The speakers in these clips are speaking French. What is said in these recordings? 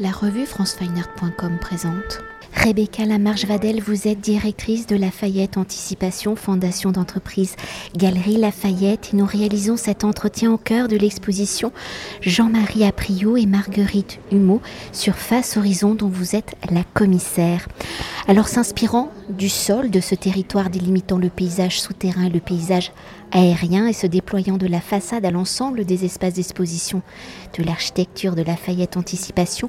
La revue francefineart.com présente. Rebecca Lamarche-Vadel, vous êtes directrice de Lafayette Anticipation, fondation d'entreprise Galerie Lafayette, et nous réalisons cet entretien au cœur de l'exposition Jean-Marie Aprio et Marguerite Humeau sur Face Horizon, dont vous êtes la commissaire. Alors, s'inspirant du sol de ce territoire délimitant le paysage souterrain et le paysage aérien et se déployant de la façade à l'ensemble des espaces d'exposition de l'architecture de Lafayette Anticipation,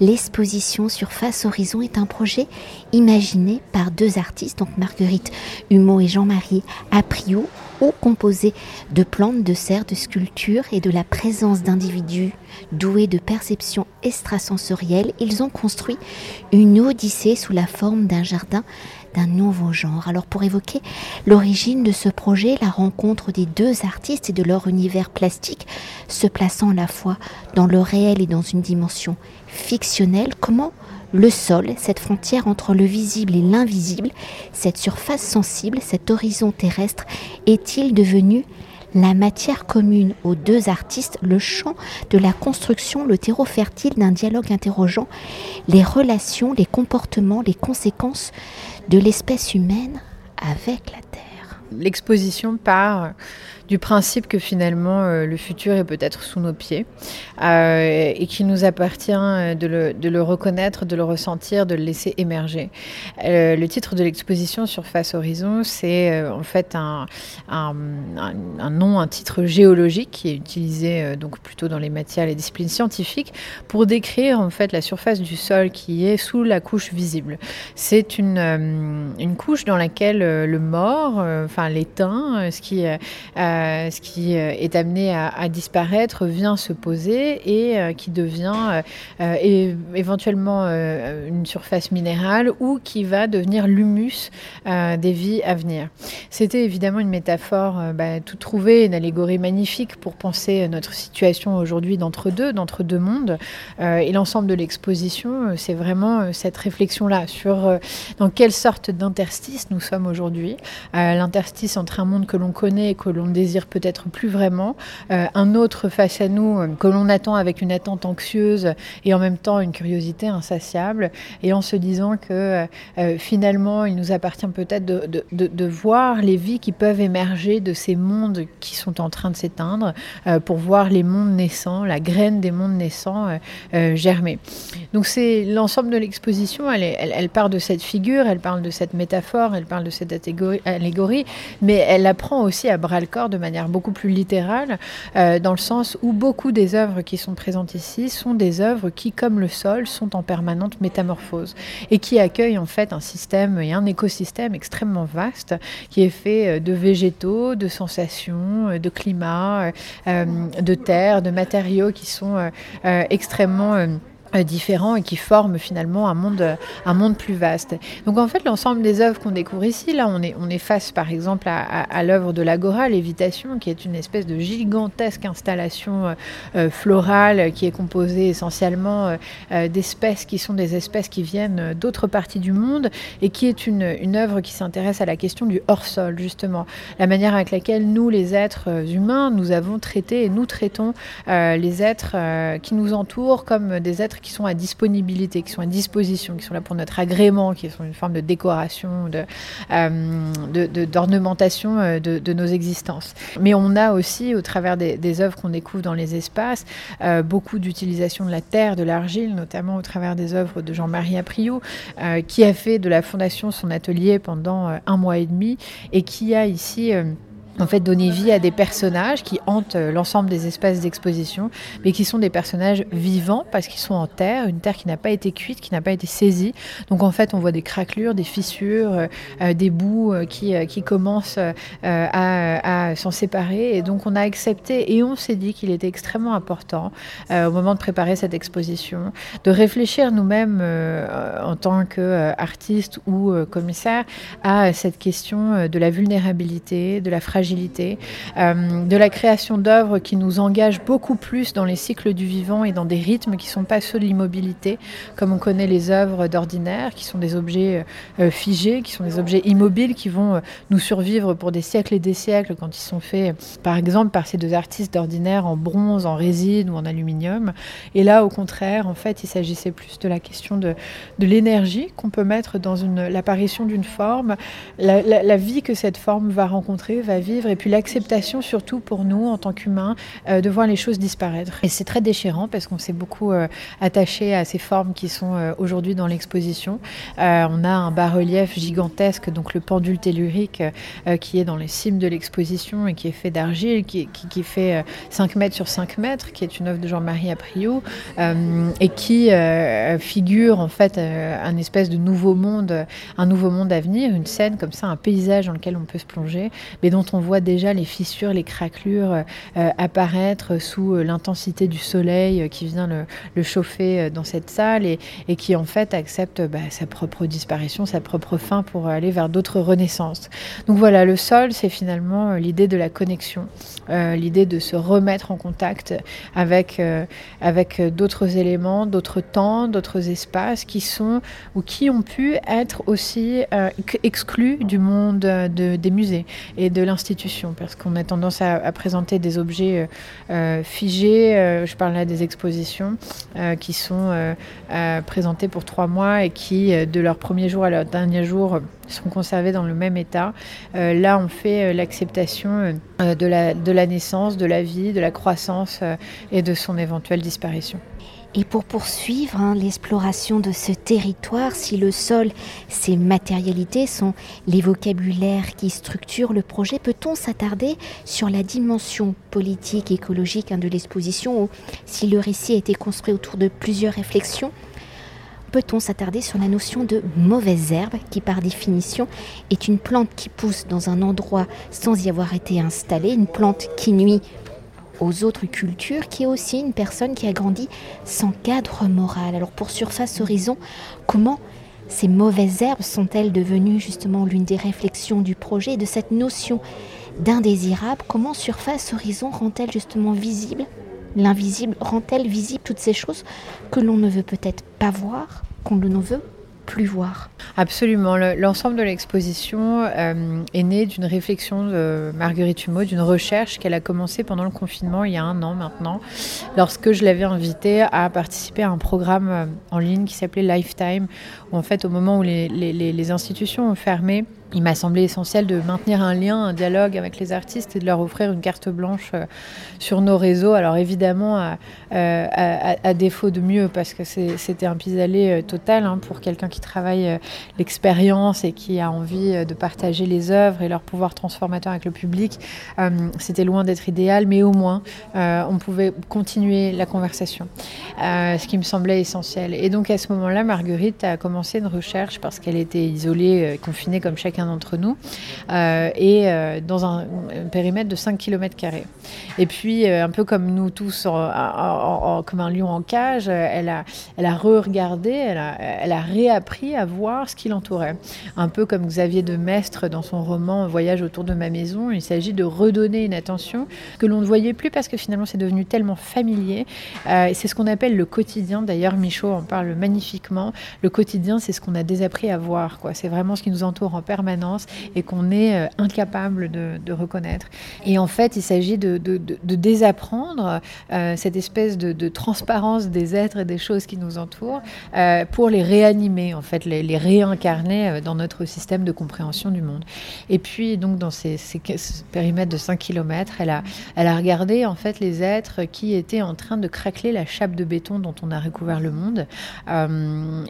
l'exposition Surface Horizon est un projet imaginé par deux artistes, donc Marguerite Humeau et Jean-Marie Aprio, haut composé de plantes, de serres, de sculptures et de la présence d'individus doués de perception extrasensorielle. Ils ont construit une odyssée sous la forme d'un jardin d'un nouveau genre. Alors pour évoquer l'origine de ce projet, la rencontre des deux artistes et de leur univers plastique, se plaçant à la fois dans le réel et dans une dimension fictionnelle, comment le sol, cette frontière entre le visible et l'invisible, cette surface sensible, cet horizon terrestre, est-il devenu la matière commune aux deux artistes, le champ de la construction, le terreau fertile d'un dialogue interrogeant les relations, les comportements, les conséquences de l'espèce humaine avec la Terre. L'exposition part du principe que finalement euh, le futur est peut-être sous nos pieds euh, et qu'il nous appartient euh, de le, reconnaître, de le ressentir, de le laisser émerger. le titre de l'exposition sur Face Horizon, c'est en fait un, nom, un titre géologique qui est utilisé donc plutôt dans les matières, les disciplines scientifiques pour décrire en fait la surface du sol qui est sous la couche visible. C'est une, une couche dans laquelle le mort, enfin l'étain, ce qui euh, ce qui euh, est amené à, disparaître vient se poser et euh, qui devient éventuellement une surface minérale ou qui va devenir l'humus des vies à venir. C'était évidemment une métaphore bah, tout trouvée, une allégorie magnifique pour penser notre situation aujourd'hui d'entre-deux, d'entre-deux mondes. et l'ensemble de l'exposition, c'est vraiment cette réflexion-là sur dans quelle sorte d'interstice nous sommes aujourd'hui. L'interstice entre un monde que l'on connaît et que l'on désire peut-être plus vraiment, euh, un autre face à nous euh, que l'on attend avec une attente anxieuse et en même temps une curiosité insatiable, et en se disant que euh, finalement il nous appartient peut-être de, voir les vies qui peuvent émerger de ces mondes qui sont en train de s'éteindre, pour voir les mondes naissants, la graine des mondes naissants germer. Donc c'est l'ensemble de l'exposition, elle, elle, elle, part de cette figure, elle parle de cette métaphore, elle parle de cette allégorie, mais elle apprend aussi à bras le corps de manière beaucoup plus littérale, euh, dans le sens où beaucoup des œuvres qui sont présentes ici sont des œuvres qui, comme le sol, sont en permanente métamorphose et qui accueillent en fait un système et un écosystème extrêmement vaste qui est fait euh, de végétaux, de sensations, euh, de climat, de terre, de matériaux qui sont extrêmement différents et qui forment finalement un monde, un monde plus vaste. Donc en fait, l'ensemble des œuvres qu'on découvre ici, là, on est, on est face par exemple à, l'œuvre de l'Agora, Lévitation, qui est une espèce de gigantesque installation euh, euh, florale qui est composée essentiellement d'espèces qui sont des espèces qui viennent d'autres parties du monde et qui est une, une œuvre qui s'intéresse à la question du hors-sol, justement. La manière avec laquelle nous, les êtres humains, nous avons traité et nous traitons les êtres qui nous entourent comme des êtres qui sont à disponibilité, qui sont à disposition, qui sont là pour notre agrément, qui sont une forme de décoration, de, euh, d'ornementation euh, de, de, nos existences. Mais on a aussi, au travers des, œuvres qu'on découvre dans les espaces, euh, beaucoup d'utilisation de la terre, de l'argile, notamment au travers des œuvres de Jean-Marie Apriou, qui a fait de la fondation son atelier pendant un mois et demi et qui a ici en fait donner vie à des personnages qui hantent euh, l'ensemble des espaces d'exposition, mais qui sont des personnages vivants parce qu'ils sont en terre, une terre qui n'a pas été cuite, qui n'a pas été saisie. Donc en fait, on voit des craquelures, des fissures, euh, euh, des bouts qui, qui commencent à, à s'en séparer. Et donc on a accepté et on s'est dit qu'il était extrêmement important au moment de préparer cette exposition de réfléchir nous-mêmes en tant qu'artistes ou commissaires à cette question de la vulnérabilité, de la fragilité fragilité, de la création d'œuvres qui nous engagent beaucoup plus dans les cycles du vivant et dans des rythmes qui ne sont pas ceux de l'immobilité, comme on connaît les œuvres d'ordinaire, qui sont des objets figés, qui sont des objets immobiles, qui vont nous survivre pour des siècles et des siècles quand ils sont faits, par exemple, par ces deux artistes d'ordinaire en bronze, en résine ou en aluminium. Et là, au contraire, en fait, il s'agissait plus de la question de, de l'énergie qu'on peut mettre dans l'apparition d'une forme, la, vie que cette forme va rencontrer, va vivre, et puis l'acceptation surtout pour nous, en tant qu'humains, euh, de voir les choses disparaître. Et c'est très déchirant parce qu'on s'est beaucoup euh, attaché à ces formes qui sont euh, aujourd'hui dans l'exposition. on a un bas-relief gigantesque, donc le pendule tellurique, qui est dans les cimes de l'exposition et qui est fait d'argile, qui, qui, fait 5 mètres sur 5 mètres, qui est une œuvre de Jean-Marie Apriou, et qui figure en fait un espèce de nouveau monde, un nouveau monde à venir, une scène comme ça, un paysage dans lequel on peut se plonger, mais dont on voit déjà les fissures, les craquelures euh, apparaître sous euh, l'intensité du soleil euh, qui vient le, chauffer dans cette salle et, qui en fait accepte bah, sa propre disparition, sa propre fin pour aller vers d'autres renaissances. Donc voilà, le sol, c'est finalement l'idée de la connexion, l'idée de se remettre en contact avec d'autres éléments, d'autres temps, d'autres espaces qui sont ou qui ont pu être aussi exclus du monde des musées et de l'institution, parce qu'on a tendance à, présenter des objets euh, euh, figés. Euh, je parle là des expositions qui sont présentées pour trois mois et qui, de leur premier jour à leur dernier jour, sont conservés dans le même état. là, on fait l'acceptation de, la, de la naissance, de la vie, de la croissance et de son éventuelle disparition. Et pour poursuivre hein, l'exploration de ce territoire, si le sol, ses matérialités sont les vocabulaires qui structurent le projet, peut-on s'attarder sur la dimension politique, écologique hein, de l'exposition, ou si le récit a été construit autour de plusieurs réflexions? Peut-on s'attarder sur la notion de mauvaise herbe, qui par définition est une plante qui pousse dans un endroit sans y avoir été installée, une plante qui nuit aux autres cultures, qui est aussi une personne qui a grandi sans cadre moral. Alors pour Surface Horizon, comment ces mauvaises herbes sont-elles devenues justement l'une des réflexions du projet de cette notion d'indésirable? Comment Surface Horizon rend-elle justement visible? L'invisible Rend-elle visible toutes ces choses que l'on ne veut peut-être pas voir, qu'on ne veut plus voir? Absolument. L'ensemble de l'exposition euh, est né d'une réflexion de Marguerite Humeau, d'une recherche qu'elle a commencée pendant le confinement il y a un an maintenant, lorsque je l'avais invitée à participer à un programme euh, en ligne qui s'appelait Lifetime, où en fait au moment où les, les institutions ont fermé, il m'a semblé essentiel de maintenir un lien, un dialogue avec les artistes et de leur offrir une carte blanche euh, sur nos réseaux. Alors évidemment, à, euh, défaut de mieux, parce que c'était un pis-aller euh, total hein, pour quelqu'un qui travaille l'expérience et qui a envie de partager les œuvres et leur pouvoir transformateur avec le public. c'était loin d'être idéal, mais au moins, on pouvait continuer la conversation, ce qui me semblait essentiel. Et donc à ce moment-là, Marguerite a commencé une recherche parce qu'elle était isolée, confinée comme chacun d'entre nous, euh, et euh, dans un, périmètre de 5 km. Et puis, euh, un peu comme nous tous, comme un lion en cage, elle a, elle a re-regardé, elle a, réappris à voir ce qui l'entourait. Un peu comme Xavier de Mestre dans son roman Voyage autour de ma maison, il s'agit de redonner une attention que l'on ne voyait plus parce que finalement c'est devenu tellement familier. c'est ce qu'on appelle le quotidien. D'ailleurs, Michaud en parle magnifiquement. Le quotidien, c'est ce qu'on a désappris à voir. C'est vraiment ce qui nous entoure en permanence et qu'on est euh, incapable de, reconnaître. Et en fait, il s'agit de, désapprendre euh, cette espèce de, transparence des êtres et des choses qui nous entourent euh, pour les réanimer, en fait, les, réincarner dans notre système de compréhension du monde. Et puis, donc, dans ces, ces périmètres de 5 km, elle a, elle a regardé, en fait, les êtres qui étaient en train de craquer la chape de béton dont on a recouvert le monde.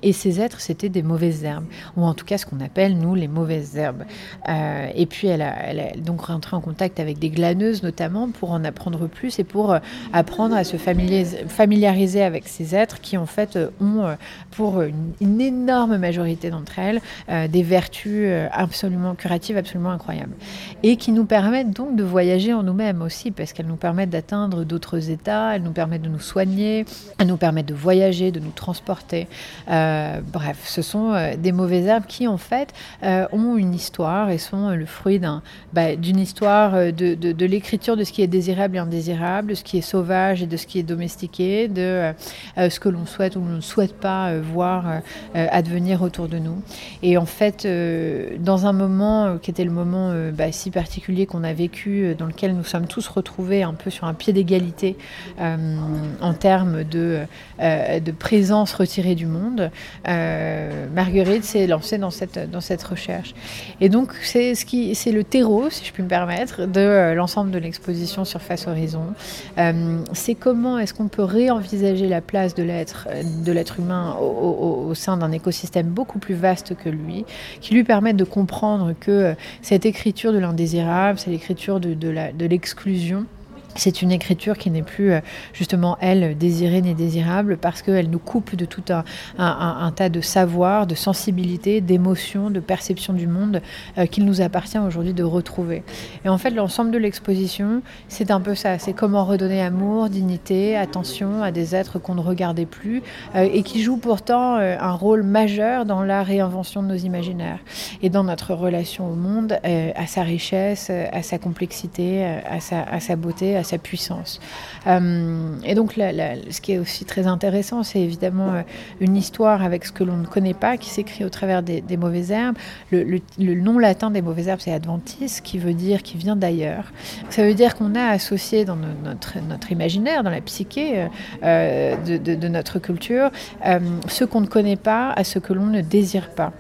et ces êtres, c'était des mauvaises herbes, ou en tout cas ce qu'on appelle, nous, les mauvaises herbes. Euh, et puis elle a, donc rentré en contact avec des glaneuses notamment pour en apprendre plus et pour euh, apprendre à se familiariser, avec ces êtres qui en fait euh, ont pour une, énorme majorité d'entre elles des vertus absolument curatives, absolument incroyables. Et qui nous permettent donc de voyager en nous-mêmes aussi parce qu'elles nous permettent d'atteindre d'autres états, elles nous permettent de nous soigner, elles nous permettent de voyager, de nous transporter. bref, ce sont des mauvaises herbes qui en fait ont histoire et sont le fruit bah, d'une histoire de, de, l'écriture de ce qui est désirable et indésirable, de ce qui est sauvage et de ce qui est domestiqué, de ce que l'on souhaite ou ne souhaite pas voir advenir autour de nous. Et en fait, dans un moment qui était le moment bah, si particulier qu'on a vécu, dans lequel nous sommes tous retrouvés un peu sur un pied d'égalité en termes de, présence retirée du monde, Marguerite s'est lancée dans cette recherche. Et donc, c'est ce qui, c'est le terreau, si je puis me permettre, de euh, l'ensemble de l'exposition Surface Horizon. Euh, c'est comment est-ce qu'on peut réenvisager la place de l'être, euh, de l'être humain au, sein d'un écosystème beaucoup plus vaste que lui, qui lui permette de comprendre que cette écriture de l'indésirable, c'est l'écriture de l'exclusion c'est une écriture qui n'est plus euh, justement, elle, désirée ni désirable parce qu'elle nous coupe de tout un, tas de savoir, de sensibilité, d'émotions, de perception du monde euh, qu'il nous appartient aujourd'hui de retrouver. Et en fait, l'ensemble de l'exposition, c'est un peu ça. C'est comment redonner amour, dignité, attention à des êtres qu'on ne regardait plus euh, et qui jouent pourtant un rôle majeur dans la réinvention de nos imaginaires et dans notre relation au monde, à sa richesse, à sa complexité, à sa beauté, sa puissance. Euh, et donc, ce qui est aussi très intéressant, c'est évidemment euh, une histoire avec ce que l'on ne connaît pas, qui s'écrit au travers des, mauvaises herbes. Le, nom latin des mauvaises herbes, c'est Adventis, qui veut dire qui vient d'ailleurs. Ça veut dire qu'on a associé dans notre, imaginaire, dans la psyché euh, de, notre culture, ce qu'on ne connaît pas à ce que l'on ne désire pas.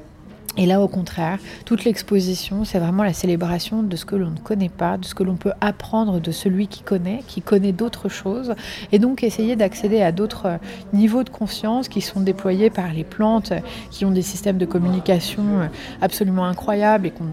Et là, au contraire, toute l'exposition, c'est vraiment la célébration de ce que l'on ne connaît pas, de ce que l'on peut apprendre de celui qui connaît, qui connaît d'autres choses, et donc essayer d'accéder à d'autres niveaux de conscience qui sont déployés par les plantes, qui ont des systèmes de communication absolument incroyables et qu'on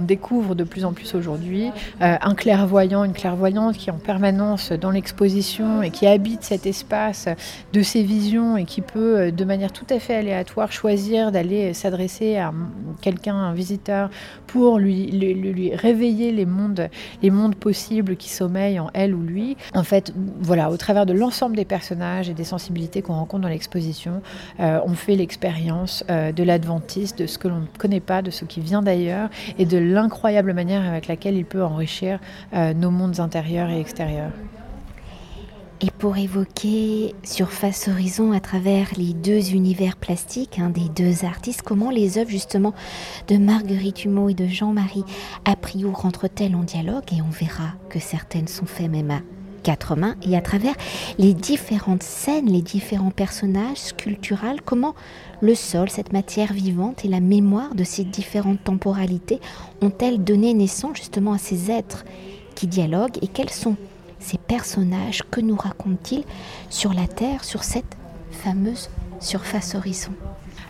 on découvre de plus en plus aujourd'hui euh, un clairvoyant, une clairvoyante qui est en permanence dans l'exposition et qui habite cet espace de ses visions et qui peut euh, de manière tout à fait aléatoire choisir d'aller s'adresser à quelqu'un, un visiteur, pour lui, lui, réveiller les mondes, les mondes possibles qui sommeillent en elle ou lui. En fait, voilà, au travers de l'ensemble des personnages et des sensibilités qu'on rencontre dans l'exposition, euh, on fait l'expérience de l'adventiste, de ce que l'on ne connaît pas, de ce qui vient d'ailleurs et de l'incroyable manière avec laquelle il peut enrichir euh, nos mondes intérieurs et extérieurs. Et pour évoquer Surface Horizon à travers les deux univers plastiques hein, des deux artistes, comment les œuvres justement de Marguerite Humeau et de Jean-Marie Apriou rentrent-elles en dialogue? Et on verra que certaines sont faites même à quatre mains et à travers les différentes scènes, les différents personnages sculpturales, comment le sol, cette matière vivante et la mémoire de ces différentes temporalités ont-elles donné naissance justement à ces êtres qui dialoguent et quels sont ces personnages Que nous racontent-ils sur la Terre, sur cette fameuse surface horizon?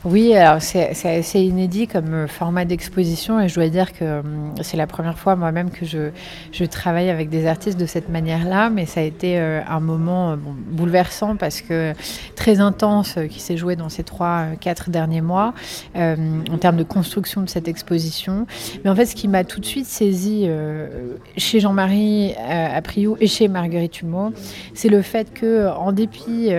Oui, alors c'est inédit comme euh, format d'exposition et je dois dire que hum, c'est la première fois moi-même que je, je, travaille avec des artistes de cette manière-là, mais ça a été euh, un moment euh, bouleversant parce que très intense qui s'est joué dans ces trois, quatre derniers mois en termes de construction de cette exposition. Mais en fait, ce qui m'a tout de suite saisi chez Jean-Marie Apriou et chez Marguerite Humeau, c'est le fait que, en dépit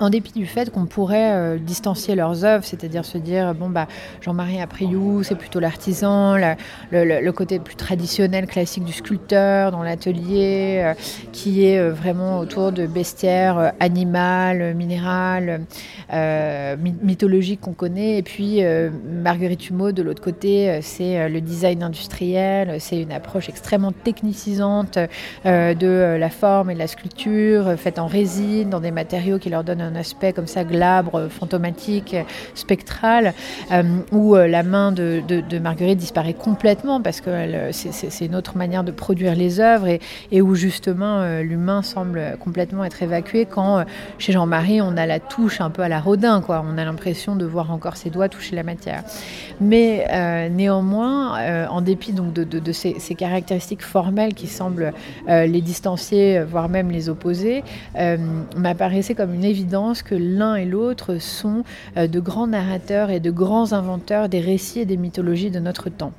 en dépit du fait qu'on pourrait euh, distancier leurs œuvres, c'est-à-dire se dire bon bah Jean-Marie Apriou, c'est plutôt l'artisan, le, côté plus traditionnel, classique du sculpteur dans l'atelier, euh, qui est euh, vraiment autour de bestiaires animal, minéral, mythologique qu'on connaît, et puis Marguerite Humeau de l'autre côté, c'est le design industriel, c'est une approche extrêmement technicisante de la forme et de la sculpture, faite en résine, dans des matériaux qui leur donnent un aspect comme ça glabre, fantomatique, spectral, euh, où euh, la main de, Marguerite disparaît complètement parce que c'est une autre manière de produire les œuvres et, où justement euh, l'humain semble complètement être évacué quand chez Jean-Marie on a la touche un peu à la Rodin, quoi. on a l'impression de voir encore ses doigts toucher la matière. Mais néanmoins, en dépit donc de, ces, ces, caractéristiques formelles qui semblent les distancier, voire même les opposer, m'apparaissait comme une évidence que l'un et l'autre sont euh, de grands narrateurs et de grands inventeurs des récits et des mythologies de notre temps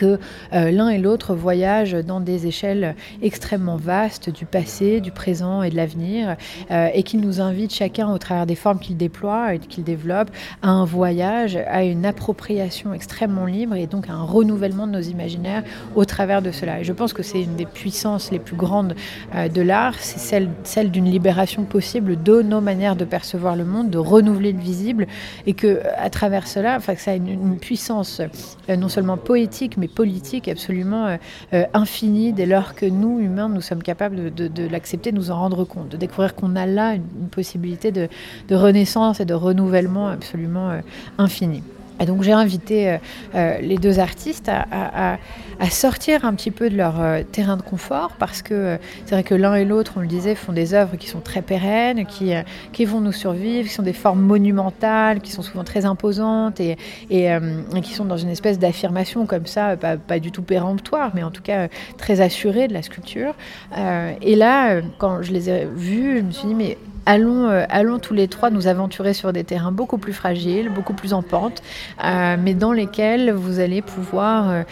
que euh, l'un et l'autre voyagent dans des échelles extrêmement vastes du passé, du présent et de l'avenir, euh, et qu'ils nous invitent chacun au travers des formes qu'ils déploient et qu'ils développent à un voyage, à une appropriation extrêmement libre et donc à un renouvellement de nos imaginaires au travers de cela. Et je pense que c'est une des puissances les plus grandes euh, de l'art, c'est celle, celle d'une libération possible de nos manières de percevoir le monde, de renouveler le visible, et que à travers cela, enfin, que ça a une, une puissance non seulement poétique, mais politique absolument euh, euh, infinie dès lors que nous, humains, nous sommes capables de, l'accepter, de nous en rendre compte, de découvrir qu'on a là une, possibilité de, renaissance et de renouvellement absolument euh, infini. Et donc j'ai invité les deux artistes à, sortir un petit peu de leur euh, terrain de confort parce que euh, c'est vrai que l'un et l'autre, on le disait, font des œuvres qui sont très pérennes, qui, euh, vont nous survivre, qui sont des formes monumentales, qui sont souvent très imposantes et, et, qui sont dans une espèce d'affirmation comme ça, pas, pas, du tout péremptoire, mais en tout cas très assurée de la sculpture. et là, quand je les ai vus, je me suis dit, mais allons, allons tous les trois nous aventurer sur des terrains beaucoup plus fragiles, beaucoup plus en pente, mais dans lesquels vous allez pouvoir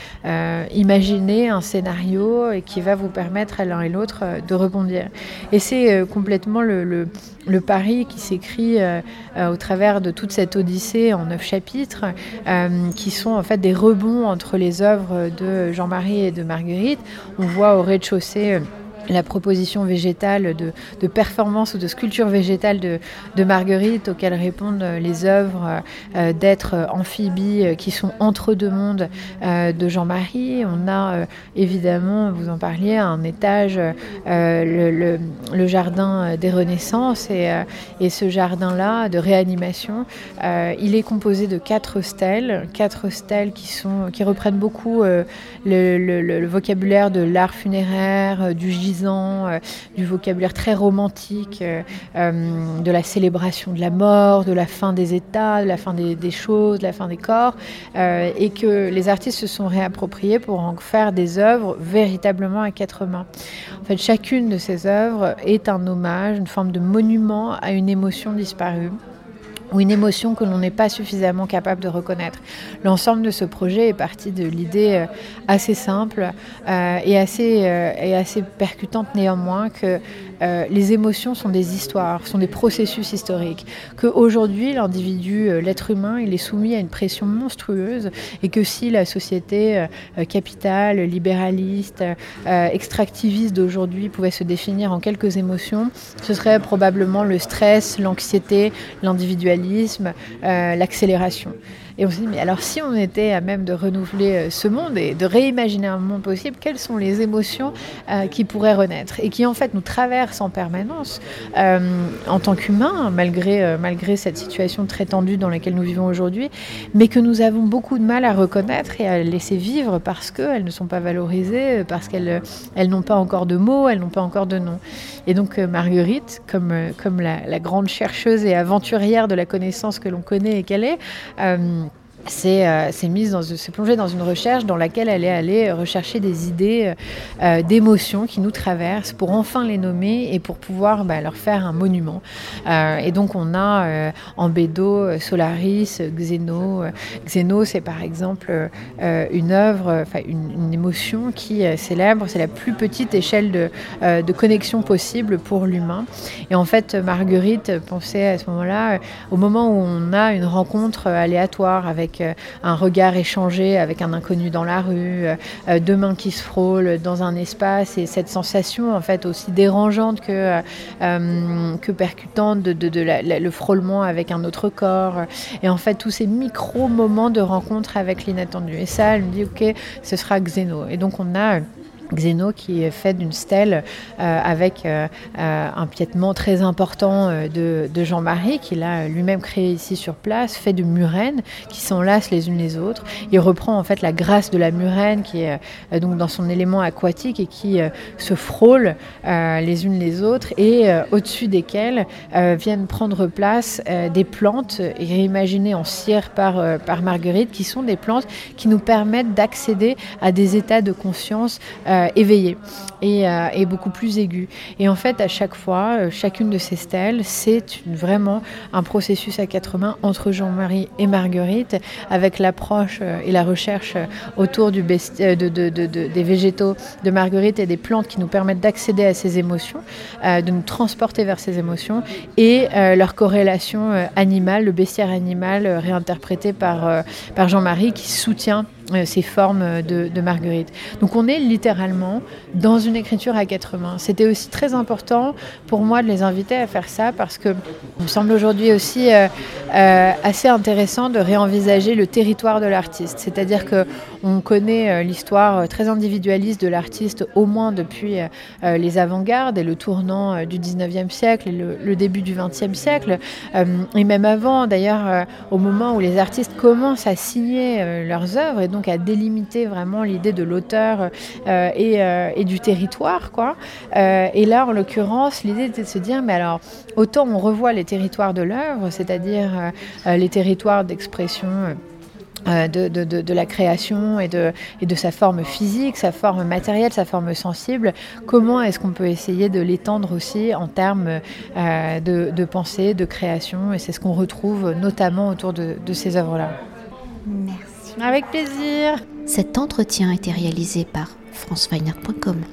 imaginer un scénario qui va vous permettre à l'un et l'autre euh, de rebondir. Et c'est euh, complètement le, le, pari qui s'écrit euh, au travers de toute cette odyssée en neuf chapitres, qui sont en fait des rebonds entre les œuvres de Jean-Marie et de Marguerite. On voit au rez-de-chaussée la proposition végétale de, performance ou de sculpture végétale de, Marguerite, auxquelles répondent les œuvres euh, d'êtres amphibies euh, qui sont entre deux mondes euh, de Jean-Marie. On a évidemment, vous en parliez, un étage, le, jardin des Renaissances, et, ce jardin-là de réanimation, il est composé de quatre stèles, quatre stèles qui, reprennent beaucoup le, vocabulaire de l'art funéraire, du euh, du vocabulaire très romantique, euh, euh, de la célébration de la mort, de la fin des états, de la fin des, choses, de la fin des corps, et que les artistes se sont réappropriés pour en faire des œuvres véritablement à quatre mains. En fait, chacune de ces œuvres est un hommage, une forme de monument à une émotion disparue ou une émotion que l'on n'est pas suffisamment capable de reconnaître. L'ensemble de ce projet est parti de l'idée euh, assez simple euh, et, assez, euh, et assez percutante néanmoins que euh, les émotions sont des histoires, sont des processus historiques. Qu'aujourd'hui, l'individu, euh, l'être humain, il est soumis à une pression monstrueuse et que si la société euh, capitale, libéraliste, extractiviste d'aujourd'hui pouvait se définir en quelques émotions, ce serait probablement le stress, l'anxiété, l'individualisme, l'accélération. Et on s'est dit, mais alors si on était à même de renouveler euh, ce monde et de réimaginer un monde possible, quelles sont les émotions euh, qui pourraient renaître et qui en fait nous traversent en permanence euh, en tant qu'humains, malgré, malgré cette situation très tendue dans laquelle nous vivons aujourd'hui, mais que nous avons beaucoup de mal à reconnaître et à laisser vivre parce qu'elles ne sont pas valorisées, parce qu'elles elles, n'ont pas encore de mots, elles n'ont pas encore de nom. Et donc Marguerite, comme, comme la, la, grande chercheuse et aventurière de la connaissance que l'on connaît et qu'elle est, euh, s'est mise dans, s'est plongée dans une recherche dans laquelle elle est allée rechercher des idées euh, d'émotions qui nous traversent pour enfin les nommer et pour pouvoir bah, leur faire un monument. Euh, et donc on a en Bédo Solaris, Xeno. Xeno, c'est par exemple une œuvre, une, une, émotion qui célèbre, c'est la plus petite échelle de connexion possible pour l'humain. Et en fait, Marguerite pensait à ce moment-là, au moment où on a une rencontre aléatoire avec euh, un regard échangé avec un inconnu dans la rue, euh, euh, deux mains qui se frôlent dans un espace et cette sensation en fait aussi dérangeante que, que percutante de, le frôlement avec un autre corps et en fait tous ces micro moments de rencontre avec l'inattendu. Et ça, elle me dit ok, ce sera Xeno. Et donc on a Xéno qui est fait d'une stèle euh, avec euh, euh, un piétement très important de, Jean-Marie qu'il a lui-même créé ici sur place, fait de murènes qui s'enlacent les unes les autres. Il reprend en fait la grâce de la murène qui est donc dans son élément aquatique et qui se frôle les unes les autres et au-dessus desquelles viennent prendre place des plantes réimaginées en cire par, par Marguerite qui sont des plantes qui nous permettent d'accéder à des états de conscience éveillée et, et, beaucoup plus aiguë. Et en fait, à chaque fois, chacune de ces stèles, c'est vraiment un processus à quatre mains entre Jean-Marie et Marguerite, avec l'approche et la recherche autour des végétaux de Marguerite et des plantes qui nous permettent d'accéder à ces émotions, de nous transporter vers ces émotions, et leur corrélation animale, le bestiaire animal réinterprété par, Jean-Marie qui soutient euh, ces formes de, Marguerite. Donc on est littéralement dans une écriture à quatre mains. C'était aussi très important pour moi de les inviter à faire ça parce que il me semble aujourd'hui aussi euh, euh, assez intéressant de réenvisager le territoire de l'artiste. C'est-à-dire que on connaît l'histoire très individualiste de l'artiste au moins depuis les avant-gardes et le tournant du 19e siècle et le, début du 20e siècle et même avant d'ailleurs au moment où les artistes commencent à signer leurs œuvres et donc à délimiter vraiment l'idée de l'auteur euh, euh, et, du territoire. Quoi. Euh, et là, en l'occurrence, l'idée était de se dire, mais alors, autant on revoit les territoires de l'œuvre, c'est-à-dire les territoires d'expression. De, la création et de sa forme physique, sa forme matérielle, sa forme sensible, comment est-ce qu'on peut essayer de l'étendre aussi en termes de, pensée, de création Et c'est ce qu'on retrouve notamment autour de, ces œuvres-là. Merci. Avec plaisir. Cet entretien a été réalisé par franceweiner.com.